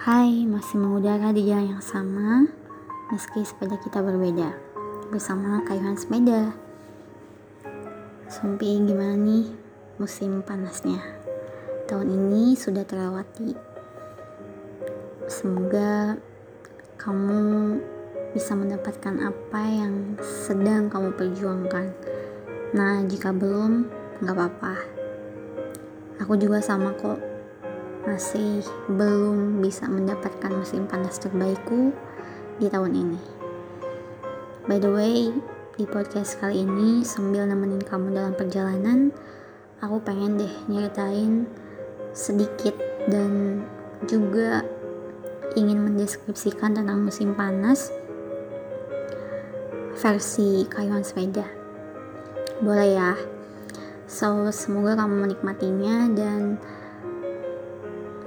Hai, masih mengudara di jalan yang sama, meski sepeda kita berbeda. Bersama kayuhan sepeda. Sumpi gimana nih musim panasnya? Tahun ini sudah terlewati. Semoga kamu bisa mendapatkan apa yang sedang kamu perjuangkan. Nah, jika belum, nggak apa-apa. Aku juga sama kok masih belum bisa mendapatkan musim panas terbaikku di tahun ini. By the way, di podcast kali ini sambil nemenin kamu dalam perjalanan, aku pengen deh nyeritain sedikit dan juga ingin mendeskripsikan tentang musim panas versi kayuan sepeda. Boleh ya? So, semoga kamu menikmatinya dan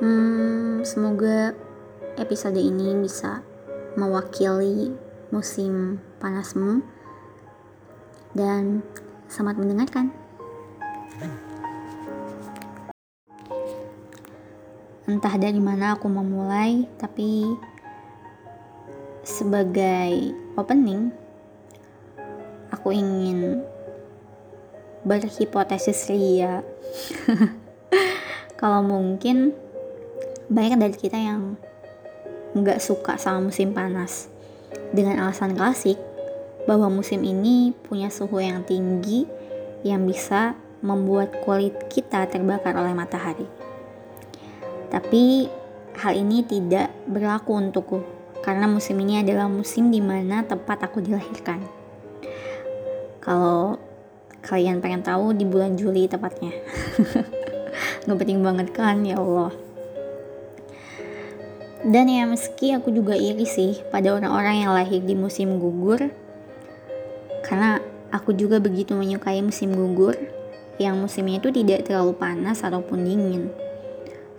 Hmm, semoga episode ini bisa mewakili musim panasmu dan selamat mendengarkan. Entah dari mana aku memulai, tapi sebagai opening, aku ingin berhipotesis ria. Kalau mungkin banyak dari kita yang nggak suka sama musim panas dengan alasan klasik bahwa musim ini punya suhu yang tinggi yang bisa membuat kulit kita terbakar oleh matahari. Tapi hal ini tidak berlaku untukku karena musim ini adalah musim di mana tempat aku dilahirkan. Kalau kalian pengen tahu di bulan Juli tepatnya. Nggak penting banget kan ya Allah. Dan ya meski aku juga iri sih pada orang-orang yang lahir di musim gugur Karena aku juga begitu menyukai musim gugur Yang musimnya itu tidak terlalu panas ataupun dingin.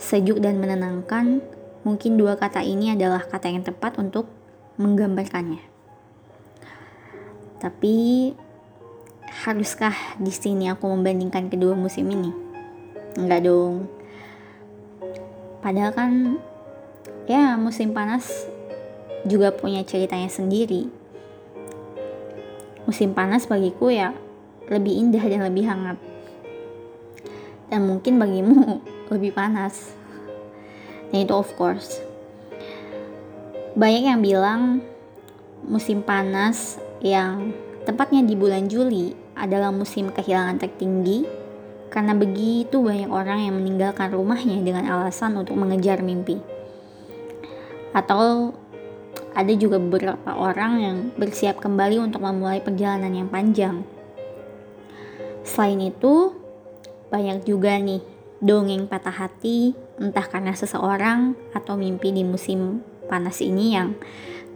Sejuk dan menenangkan Mungkin dua kata ini adalah kata yang tepat untuk menggambarkannya. Tapi haruskah di sini aku membandingkan kedua musim ini? Enggak dong. Padahal kan ya musim panas juga punya ceritanya sendiri. Musim panas bagiku ya lebih indah dan lebih hangat. Dan mungkin bagimu lebih panas. Dan itu of course. Banyak yang bilang musim panas yang tepatnya di bulan Juli adalah musim kehilangan tertinggi karena begitu banyak orang yang meninggalkan rumahnya dengan alasan untuk mengejar mimpi atau ada juga beberapa orang yang bersiap kembali untuk memulai perjalanan yang panjang. Selain itu, banyak juga nih dongeng patah hati, entah karena seseorang atau mimpi di musim panas ini yang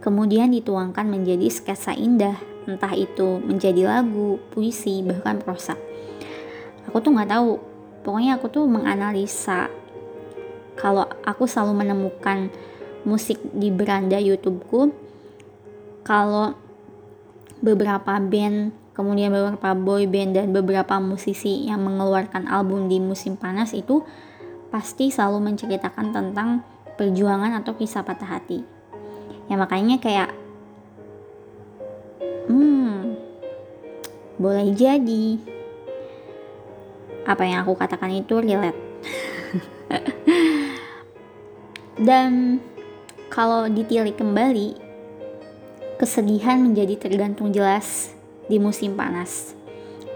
kemudian dituangkan menjadi sketsa indah, entah itu menjadi lagu, puisi, bahkan prosa. Aku tuh nggak tahu, pokoknya aku tuh menganalisa kalau aku selalu menemukan musik di beranda YouTubeku. Kalau beberapa band kemudian beberapa boy band dan beberapa musisi yang mengeluarkan album di musim panas itu pasti selalu menceritakan tentang perjuangan atau kisah patah hati. Ya makanya kayak hmm boleh jadi. Apa yang aku katakan itu relate. Dan kalau ditilik kembali, kesedihan menjadi tergantung jelas di musim panas.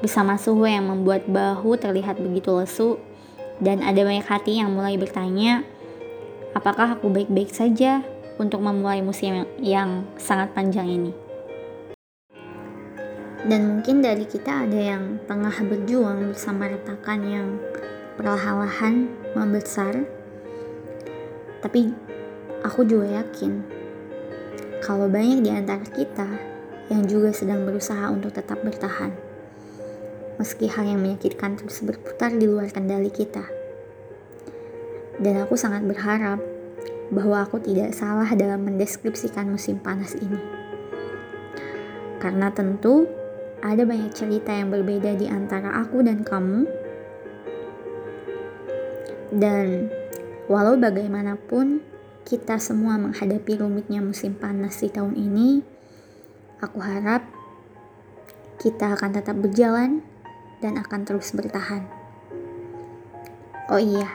Bersama suhu yang membuat bahu terlihat begitu lesu, dan ada banyak hati yang mulai bertanya, apakah aku baik-baik saja untuk memulai musim yang sangat panjang ini? Dan mungkin dari kita ada yang tengah berjuang bersama retakan yang perlahan-lahan membesar, tapi Aku juga yakin kalau banyak di antara kita yang juga sedang berusaha untuk tetap bertahan. Meski hal yang menyakitkan terus berputar di luar kendali kita. Dan aku sangat berharap bahwa aku tidak salah dalam mendeskripsikan musim panas ini. Karena tentu ada banyak cerita yang berbeda di antara aku dan kamu. Dan walau bagaimanapun, kita semua menghadapi rumitnya musim panas di tahun ini, aku harap kita akan tetap berjalan dan akan terus bertahan. Oh iya,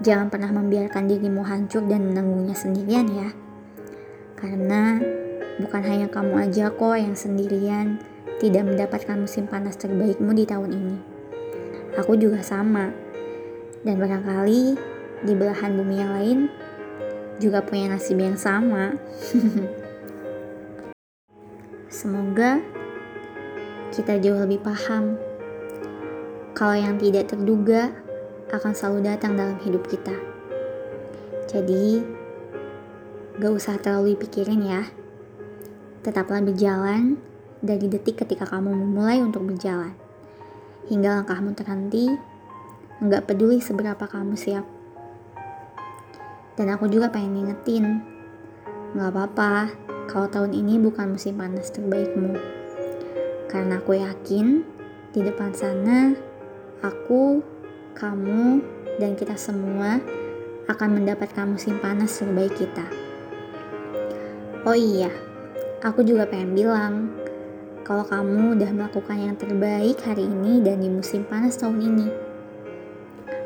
jangan pernah membiarkan dirimu hancur dan menanggungnya sendirian ya. Karena bukan hanya kamu aja kok yang sendirian tidak mendapatkan musim panas terbaikmu di tahun ini. Aku juga sama. Dan barangkali di belahan bumi yang lain juga punya nasib yang sama. Semoga kita jauh lebih paham kalau yang tidak terduga akan selalu datang dalam hidup kita. Jadi, gak usah terlalu dipikirin ya. Tetaplah berjalan dari detik ketika kamu memulai untuk berjalan. Hingga langkahmu terhenti, nggak peduli seberapa kamu siap. Dan aku juga pengen ngingetin, nggak apa-apa kalau tahun ini bukan musim panas terbaikmu. Karena aku yakin di depan sana, aku, kamu, dan kita semua akan mendapatkan musim panas terbaik kita. Oh iya, aku juga pengen bilang, kalau kamu udah melakukan yang terbaik hari ini dan di musim panas tahun ini.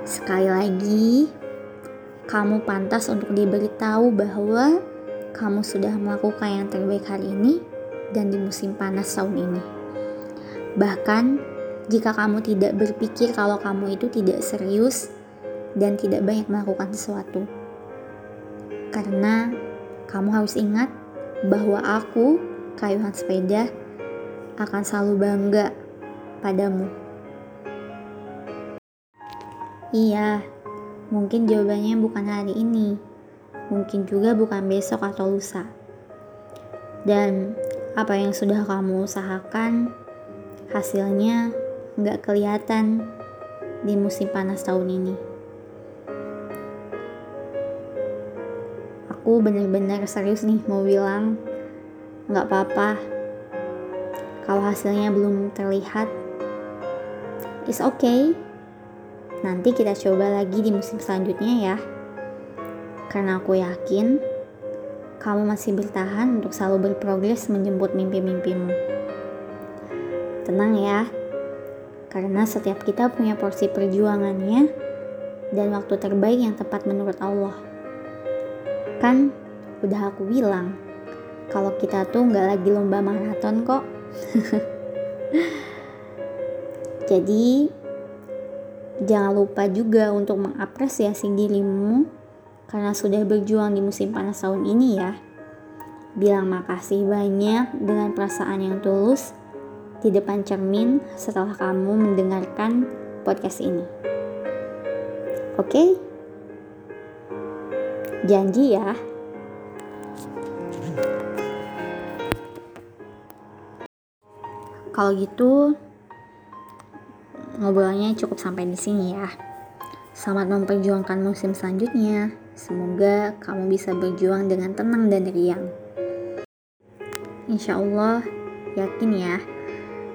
Sekali lagi, kamu pantas untuk diberitahu bahwa kamu sudah melakukan yang terbaik hari ini dan di musim panas tahun ini. Bahkan, jika kamu tidak berpikir kalau kamu itu tidak serius dan tidak banyak melakukan sesuatu. Karena kamu harus ingat bahwa aku, Kayuhan Sepeda, akan selalu bangga padamu. Iya, mungkin jawabannya bukan hari ini, mungkin juga bukan besok atau lusa. Dan apa yang sudah kamu usahakan, hasilnya nggak kelihatan di musim panas tahun ini. Aku bener-bener serius nih mau bilang, nggak apa-apa kalau hasilnya belum terlihat, it's okay. Nanti kita coba lagi di musim selanjutnya ya. Karena aku yakin kamu masih bertahan untuk selalu berprogres menjemput mimpi-mimpimu. Tenang ya, karena setiap kita punya porsi perjuangannya dan waktu terbaik yang tepat menurut Allah. Kan udah aku bilang, kalau kita tuh nggak lagi lomba maraton kok, Jadi jangan lupa juga untuk mengapresiasi dirimu karena sudah berjuang di musim panas tahun ini ya. Bilang makasih banyak dengan perasaan yang tulus di depan cermin setelah kamu mendengarkan podcast ini. Oke? Okay? Janji ya. Kalau gitu ngobrolnya cukup sampai di sini ya. Selamat memperjuangkan musim selanjutnya. Semoga kamu bisa berjuang dengan tenang dan riang. Insya Allah, yakin ya,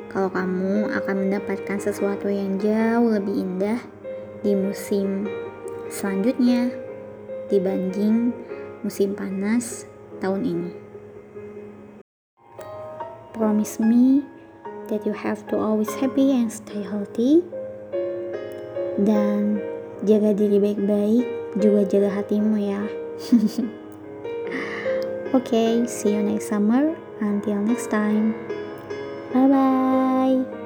kalau kamu akan mendapatkan sesuatu yang jauh lebih indah di musim selanjutnya dibanding musim panas tahun ini. Promise me that you have to always happy and stay healthy. Dan jaga diri baik-baik juga jaga hatimu ya. Oke okay, see you next summer. Until next time. Bye bye